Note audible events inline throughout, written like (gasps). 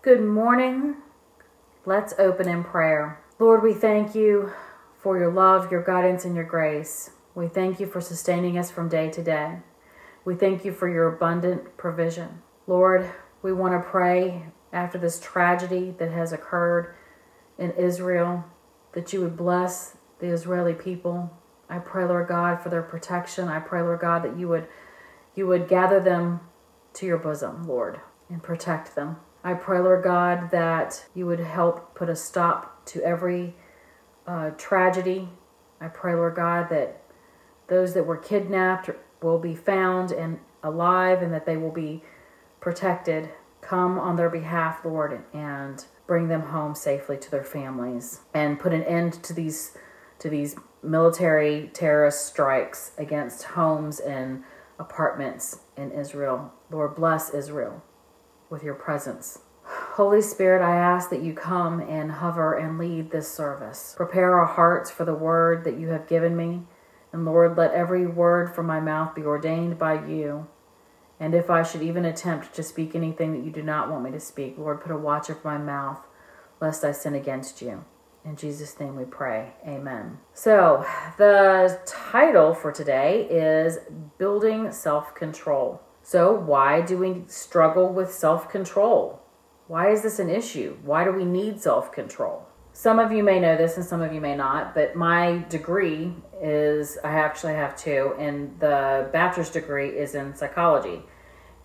Good morning. Let's open in prayer. Lord, we thank you for your love, your guidance, and your grace. We thank you for sustaining us from day to day. We thank you for your abundant provision. Lord, we want to pray after this tragedy that has occurred in Israel that you would bless the Israeli people. I pray, Lord God, for their protection. I pray, Lord God, that you would you would gather them to your bosom, Lord, and protect them. I pray, Lord God, that you would help put a stop to every uh, tragedy. I pray, Lord God, that those that were kidnapped will be found and alive and that they will be protected. Come on their behalf, Lord, and bring them home safely to their families and put an end to these to these military terrorist strikes against homes and apartments in Israel. Lord, bless Israel with your presence. Holy Spirit, I ask that you come and hover and lead this service. Prepare our hearts for the word that you have given me. And Lord, let every word from my mouth be ordained by you. And if I should even attempt to speak anything that you do not want me to speak, Lord, put a watch over my mouth, lest I sin against you. In Jesus' name we pray. Amen. So, the title for today is Building Self Control. So, why do we struggle with self control? Why is this an issue? Why do we need self control? Some of you may know this and some of you may not, but my degree is I actually have two, and the bachelor's degree is in psychology.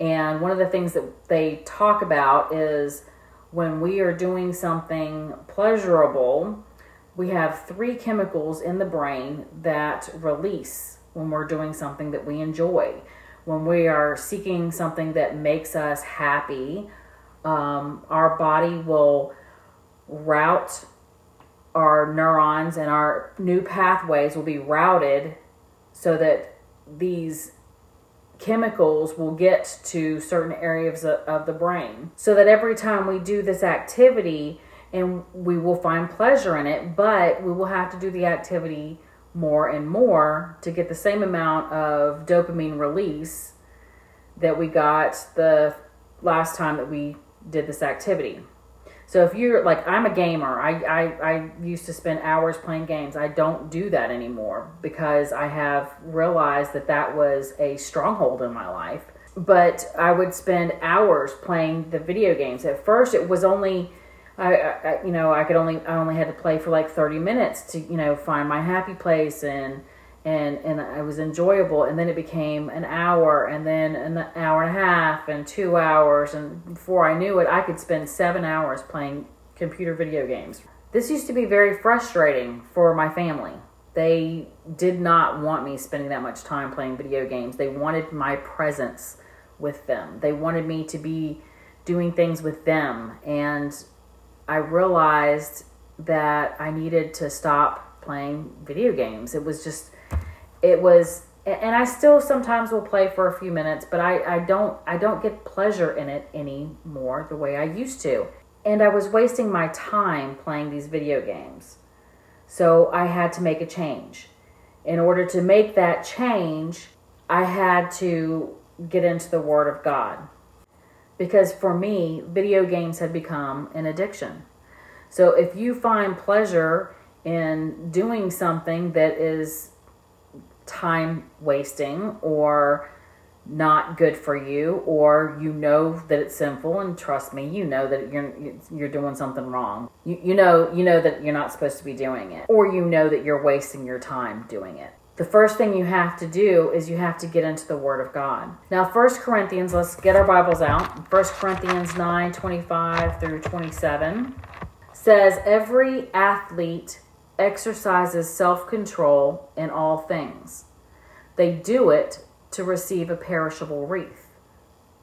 And one of the things that they talk about is when we are doing something pleasurable, we have three chemicals in the brain that release when we're doing something that we enjoy when we are seeking something that makes us happy, um, our body will route our neurons and our new pathways will be routed so that these chemicals will get to certain areas of the brain. So that every time we do this activity, and we will find pleasure in it, but we will have to do the activity more and more to get the same amount of dopamine release that we got the last time that we did this activity. So if you're like I'm a gamer, I, I, I used to spend hours playing games. I don't do that anymore because I have realized that that was a stronghold in my life. But I would spend hours playing the video games. At first, it was only I, I, you know I could only I only had to play for like 30 minutes to you know find my happy place and and and it was enjoyable and then it became an hour and then an hour and a half and 2 hours and before I knew it I could spend 7 hours playing computer video games. This used to be very frustrating for my family. They did not want me spending that much time playing video games. They wanted my presence with them. They wanted me to be doing things with them and I realized that I needed to stop playing video games. It was just, it was, and I still sometimes will play for a few minutes, but I, I don't, I don't get pleasure in it anymore the way I used to. And I was wasting my time playing these video games. So I had to make a change. In order to make that change, I had to get into the Word of God because for me, video games had become an addiction. So if you find pleasure in doing something that is time wasting or not good for you or you know that it's sinful and trust me you know that you're you're doing something wrong you, you know you know that you're not supposed to be doing it or you know that you're wasting your time doing it the first thing you have to do is you have to get into the Word of God. Now, First Corinthians, let's get our Bibles out. First Corinthians 9 25 through 27 says, Every athlete exercises self control in all things. They do it to receive a perishable wreath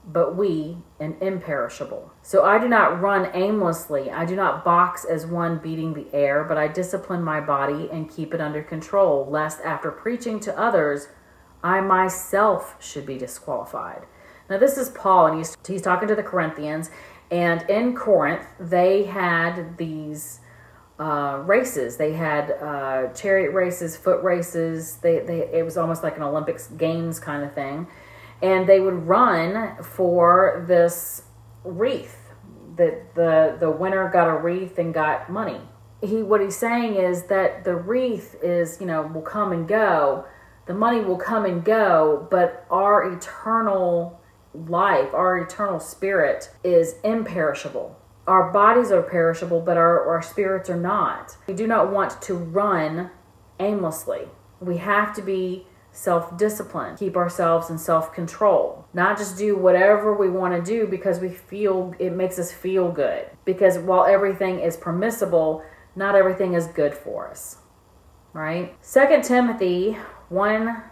but we an imperishable. So I do not run aimlessly. I do not box as one beating the air, but I discipline my body and keep it under control, lest after preaching to others, I myself should be disqualified. Now, this is Paul, and he's, he's talking to the Corinthians. And in Corinth, they had these uh, races. They had uh, chariot races, foot races. They, they, it was almost like an Olympics Games kind of thing and they would run for this wreath that the the winner got a wreath and got money. He what he's saying is that the wreath is you know will come and go, the money will come and go, but our eternal life, our eternal spirit is imperishable. Our bodies are perishable, but our, our spirits are not. We do not want to run aimlessly. We have to be self discipline, keep ourselves in self control, not just do whatever we want to do because we feel it makes us feel good. Because while everything is permissible, not everything is good for us. Right? Second Timothy 1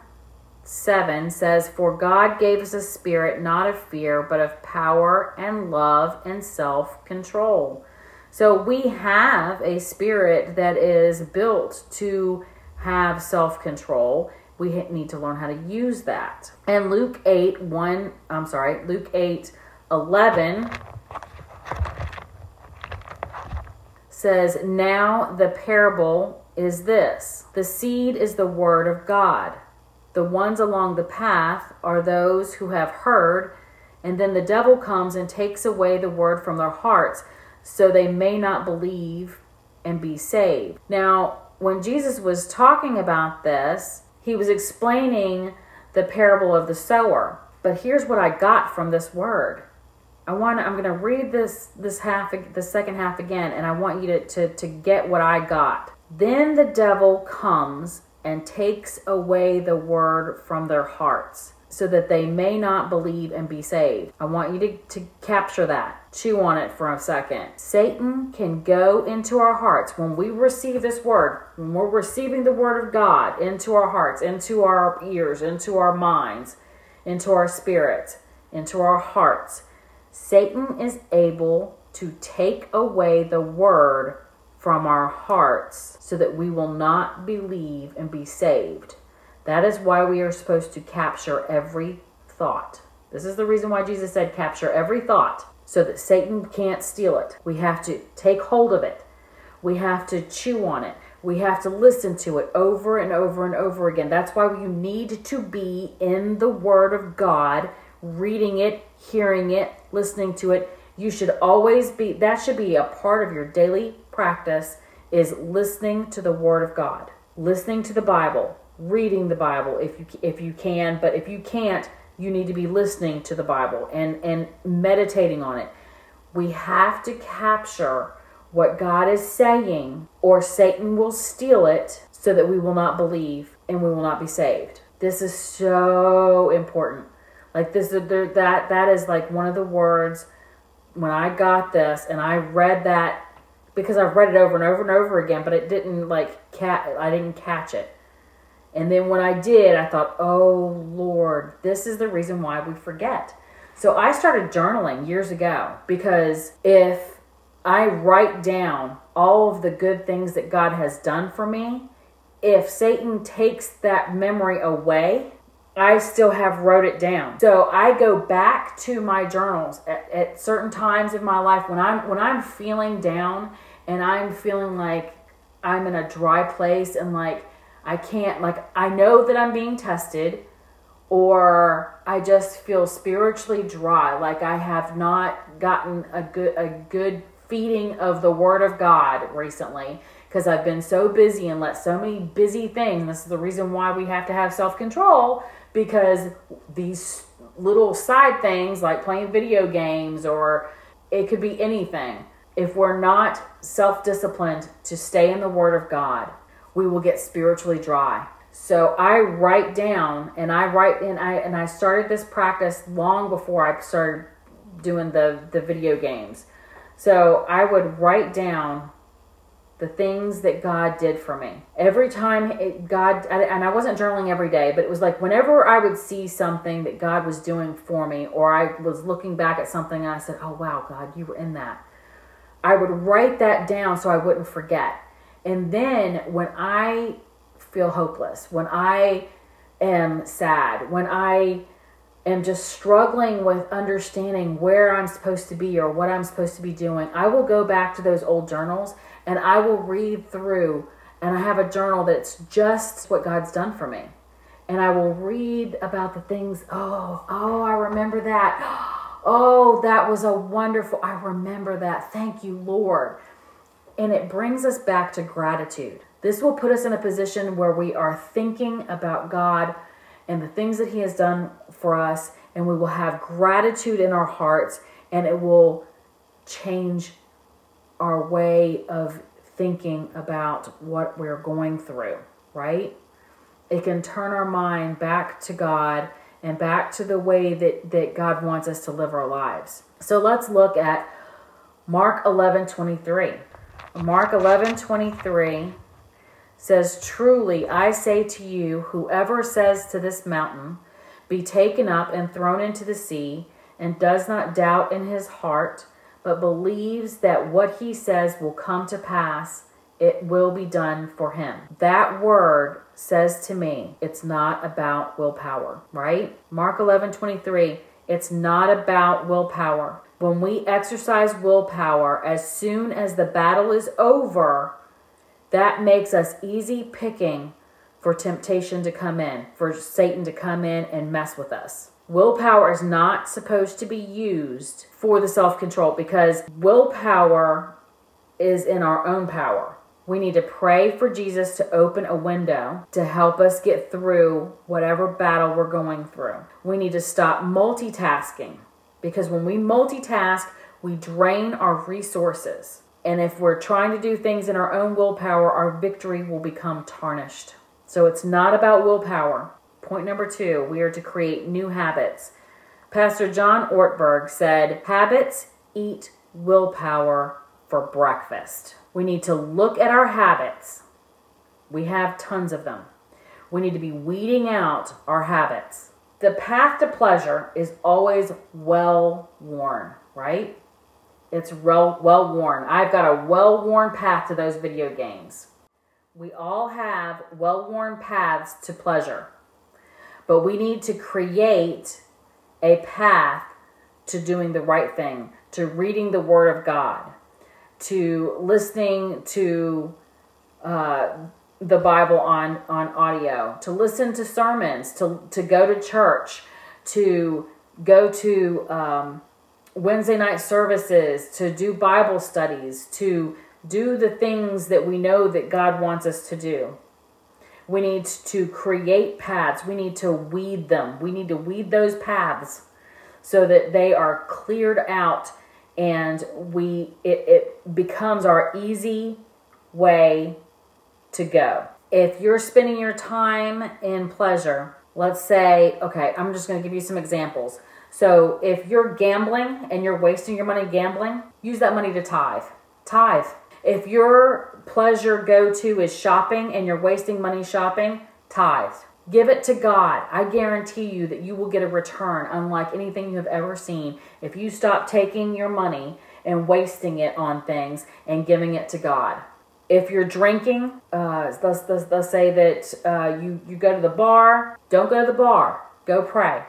7 says, For God gave us a spirit not of fear, but of power and love and self control. So we have a spirit that is built to have self control we need to learn how to use that. And Luke 8, 1, I'm sorry, Luke 8, 11 says, Now the parable is this the seed is the word of God. The ones along the path are those who have heard, and then the devil comes and takes away the word from their hearts, so they may not believe and be saved. Now, when Jesus was talking about this, he was explaining the parable of the sower. But here's what I got from this word. I want I'm going to read this this half the second half again and I want you to, to to get what I got. Then the devil comes and takes away the word from their hearts so that they may not believe and be saved. I want you to, to capture that. Chew on it for a second. Satan can go into our hearts when we receive this word, when we're receiving the word of God into our hearts, into our ears, into our minds, into our spirits, into our hearts. Satan is able to take away the word from our hearts so that we will not believe and be saved. That is why we are supposed to capture every thought. This is the reason why Jesus said, capture every thought so that Satan can't steal it. We have to take hold of it. We have to chew on it. We have to listen to it over and over and over again. That's why you need to be in the Word of God, reading it, hearing it, listening to it. You should always be, that should be a part of your daily practice, is listening to the Word of God, listening to the Bible, reading the Bible if you if you can, but if you can't, you need to be listening to the Bible and and meditating on it. We have to capture what God is saying or Satan will steal it so that we will not believe and we will not be saved. This is so important. Like this that that is like one of the words when I got this and I read that because I've read it over and over and over again, but it didn't like cat I didn't catch it. And then when I did, I thought, oh Lord, this is the reason why we forget. So I started journaling years ago because if I write down all of the good things that God has done for me, if Satan takes that memory away, I still have wrote it down. So I go back to my journals at, at certain times in my life when I'm when I'm feeling down and I'm feeling like I'm in a dry place and like I can't, like, I know that I'm being tested, or I just feel spiritually dry, like I have not gotten a good, a good feeding of the Word of God recently because I've been so busy and let so many busy things. This is the reason why we have to have self control because these little side things like playing video games or it could be anything. If we're not self disciplined to stay in the Word of God, we will get spiritually dry. So I write down and I write and I and I started this practice long before I started doing the the video games. So I would write down the things that God did for me. Every time it, God, and I wasn't journaling every day, but it was like whenever I would see something that God was doing for me, or I was looking back at something and I said, Oh, wow, God, you were in that. I would write that down so I wouldn't forget. And then when I feel hopeless, when I am sad, when I am just struggling with understanding where I'm supposed to be or what I'm supposed to be doing, I will go back to those old journals and I will read through. And I have a journal that's just what God's done for me. And I will read about the things, oh, oh, I remember that. (gasps) Oh, that was a wonderful, I remember that. Thank you, Lord. And it brings us back to gratitude. This will put us in a position where we are thinking about God and the things that He has done for us, and we will have gratitude in our hearts, and it will change our way of thinking about what we're going through, right? It can turn our mind back to God and back to the way that, that God wants us to live our lives. So let's look at Mark 11 23. Mark 11 23 says, Truly I say to you, whoever says to this mountain, Be taken up and thrown into the sea, and does not doubt in his heart, but believes that what he says will come to pass, it will be done for him. That word says to me, it's not about willpower, right? Mark 11 23, it's not about willpower. When we exercise willpower, as soon as the battle is over, that makes us easy picking for temptation to come in, for Satan to come in and mess with us. Willpower is not supposed to be used for the self control because willpower is in our own power. We need to pray for Jesus to open a window to help us get through whatever battle we're going through. We need to stop multitasking because when we multitask, we drain our resources. And if we're trying to do things in our own willpower, our victory will become tarnished. So it's not about willpower. Point number two, we are to create new habits. Pastor John Ortberg said, Habits eat willpower for breakfast. We need to look at our habits. We have tons of them. We need to be weeding out our habits. The path to pleasure is always well worn, right? It's well, well worn. I've got a well worn path to those video games. We all have well worn paths to pleasure, but we need to create a path to doing the right thing, to reading the Word of God, to listening to uh, the Bible on, on audio, to listen to sermons, to, to go to church, to go to um, Wednesday night services, to do Bible studies, to do the things that we know that God wants us to do. We need to create paths. We need to weed them. We need to weed those paths so that they are cleared out and we it, it becomes our easy way to go. If you're spending your time in pleasure, let's say, okay, I'm just going to give you some examples. So if you're gambling and you're wasting your money gambling, use that money to tithe. Tithe. If your pleasure go to is shopping and you're wasting money shopping, tithe. Give it to God. I guarantee you that you will get a return unlike anything you have ever seen if you stop taking your money and wasting it on things and giving it to God. If you're drinking, uh, let's, let's, say that uh, you, you go to the bar, don't go to the bar. Go pray.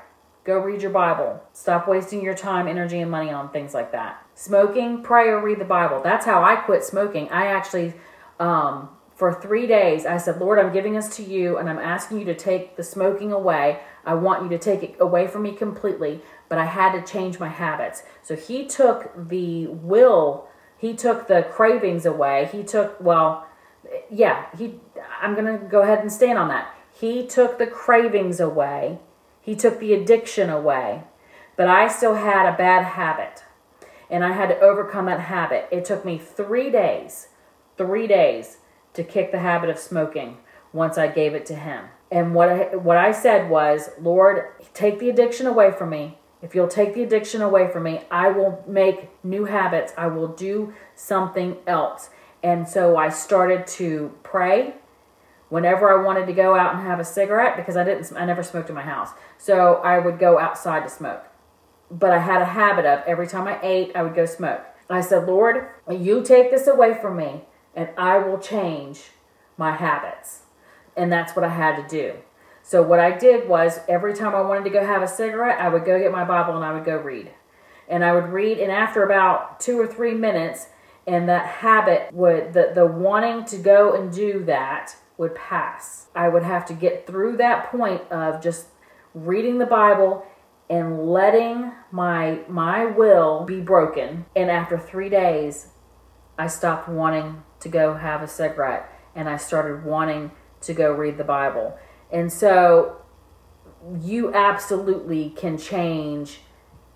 Go read your Bible. Stop wasting your time, energy, and money on things like that. Smoking, pray or read the Bible. That's how I quit smoking. I actually um, for three days, I said, Lord, I'm giving this to you and I'm asking you to take the smoking away. I want you to take it away from me completely, but I had to change my habits. So he took the will, he took the cravings away. He took, well, yeah, he, I'm going to go ahead and stand on that. He took the cravings away, he took the addiction away, but I still had a bad habit and I had to overcome that habit. It took me three days, three days to kick the habit of smoking once I gave it to him. And what I, what I said was, Lord, take the addiction away from me. If you'll take the addiction away from me, I will make new habits. I will do something else. And so I started to pray whenever I wanted to go out and have a cigarette because I didn't I never smoked in my house. So I would go outside to smoke. But I had a habit of every time I ate, I would go smoke. I said, "Lord, you take this away from me and I will change my habits. And that's what I had to do. So what I did was every time I wanted to go have a cigarette, I would go get my Bible and I would go read. And I would read and after about 2 or 3 minutes and that habit would the the wanting to go and do that would pass. I would have to get through that point of just reading the Bible and letting my my will be broken. And after 3 days, I stopped wanting to go have a cigarette and I started wanting to go read the Bible. And so you absolutely can change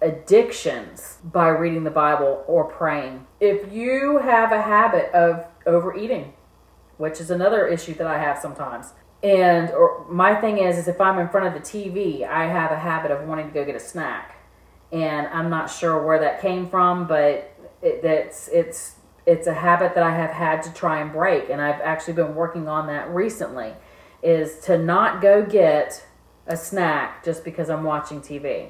addictions by reading the Bible or praying. If you have a habit of overeating, which is another issue that I have sometimes, and or my thing is is if I'm in front of the TV, I have a habit of wanting to go get a snack. And I'm not sure where that came from, but it, that's it's it's a habit that I have had to try and break and I've actually been working on that recently is to not go get a snack just because I'm watching TV.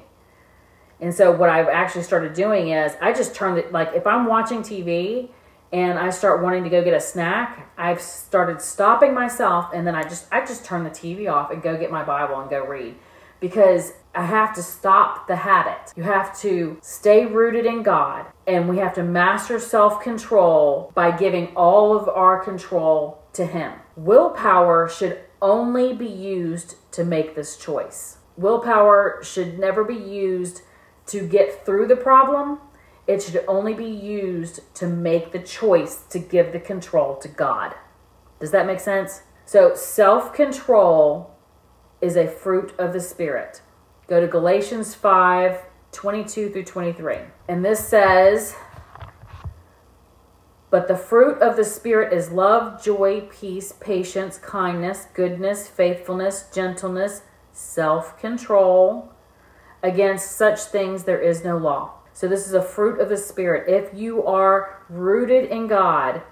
And so what I've actually started doing is I just turn it like if I'm watching TV and I start wanting to go get a snack, I've started stopping myself and then I just I just turn the TV off and go get my Bible and go read because I have to stop the habit. You have to stay rooted in God and we have to master self-control by giving all of our control to him. Willpower should only be used to make this choice. Willpower should never be used to get through the problem. It should only be used to make the choice to give the control to God. Does that make sense? So, self control is a fruit of the Spirit. Go to Galatians 5 22 through 23. And this says, but the fruit of the Spirit is love, joy, peace, patience, kindness, goodness, faithfulness, gentleness, self control. Against such things there is no law. So, this is a fruit of the Spirit. If you are rooted in God,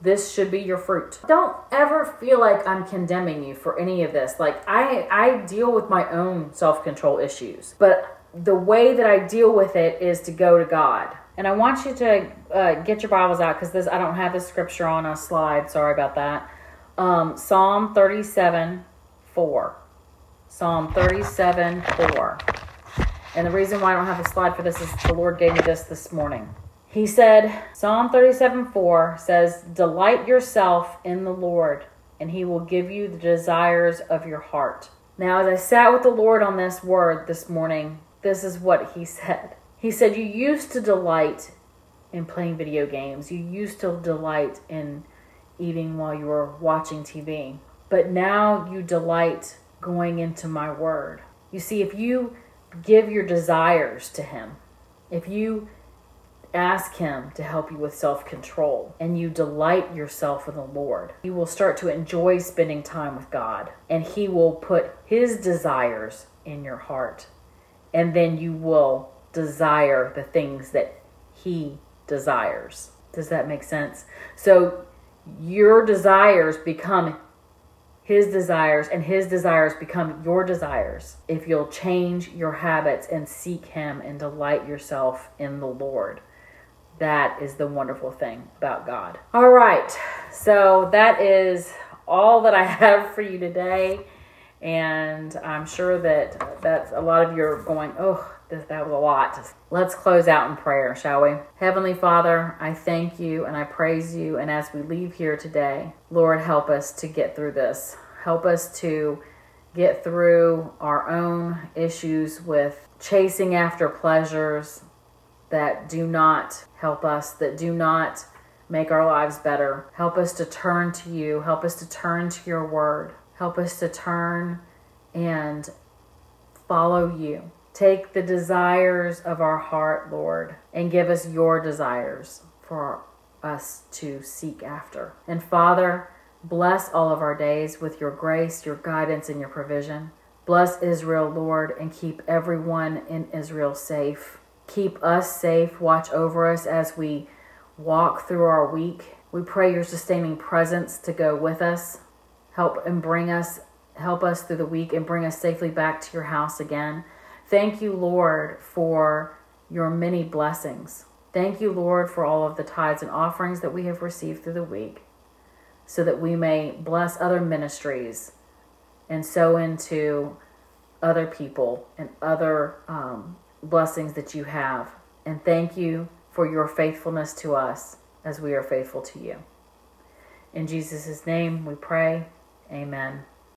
this should be your fruit. Don't ever feel like I'm condemning you for any of this. Like, I, I deal with my own self control issues, but the way that I deal with it is to go to God. And I want you to uh, get your Bibles out because this I don't have the scripture on a slide. Sorry about that. Um, Psalm 37 4. Psalm 37 4. And the reason why I don't have a slide for this is the Lord gave me this this morning. He said, Psalm 37 4 says, Delight yourself in the Lord, and he will give you the desires of your heart. Now, as I sat with the Lord on this word this morning, this is what he (laughs) said. He said, You used to delight in playing video games, you used to delight in eating while you were watching TV, but now you delight going into my word. You see, if you give your desires to Him, if you ask Him to help you with self control and you delight yourself in the Lord, you will start to enjoy spending time with God and He will put His desires in your heart. And then you will desire the things that He desires. Does that make sense? So your desires become his desires and his desires become your desires if you'll change your habits and seek him and delight yourself in the Lord. That is the wonderful thing about God. All right. So that is all that I (laughs) have for you today. And I'm sure that that's a lot of you are going, oh, that was a lot. Let's close out in prayer, shall we? Heavenly Father, I thank you and I praise you. And as we leave here today, Lord, help us to get through this. Help us to get through our own issues with chasing after pleasures that do not help us, that do not make our lives better. Help us to turn to you. Help us to turn to your word. Help us to turn and follow you. Take the desires of our heart, Lord, and give us your desires for us to seek after. And Father, bless all of our days with your grace, your guidance, and your provision. Bless Israel, Lord, and keep everyone in Israel safe. Keep us safe. Watch over us as we walk through our week. We pray your sustaining presence to go with us. Help and bring us, help us through the week and bring us safely back to your house again. Thank you, Lord, for your many blessings. Thank you, Lord, for all of the tithes and offerings that we have received through the week, so that we may bless other ministries and sow into other people and other um, blessings that you have. And thank you for your faithfulness to us as we are faithful to you. In Jesus' name we pray. Amen.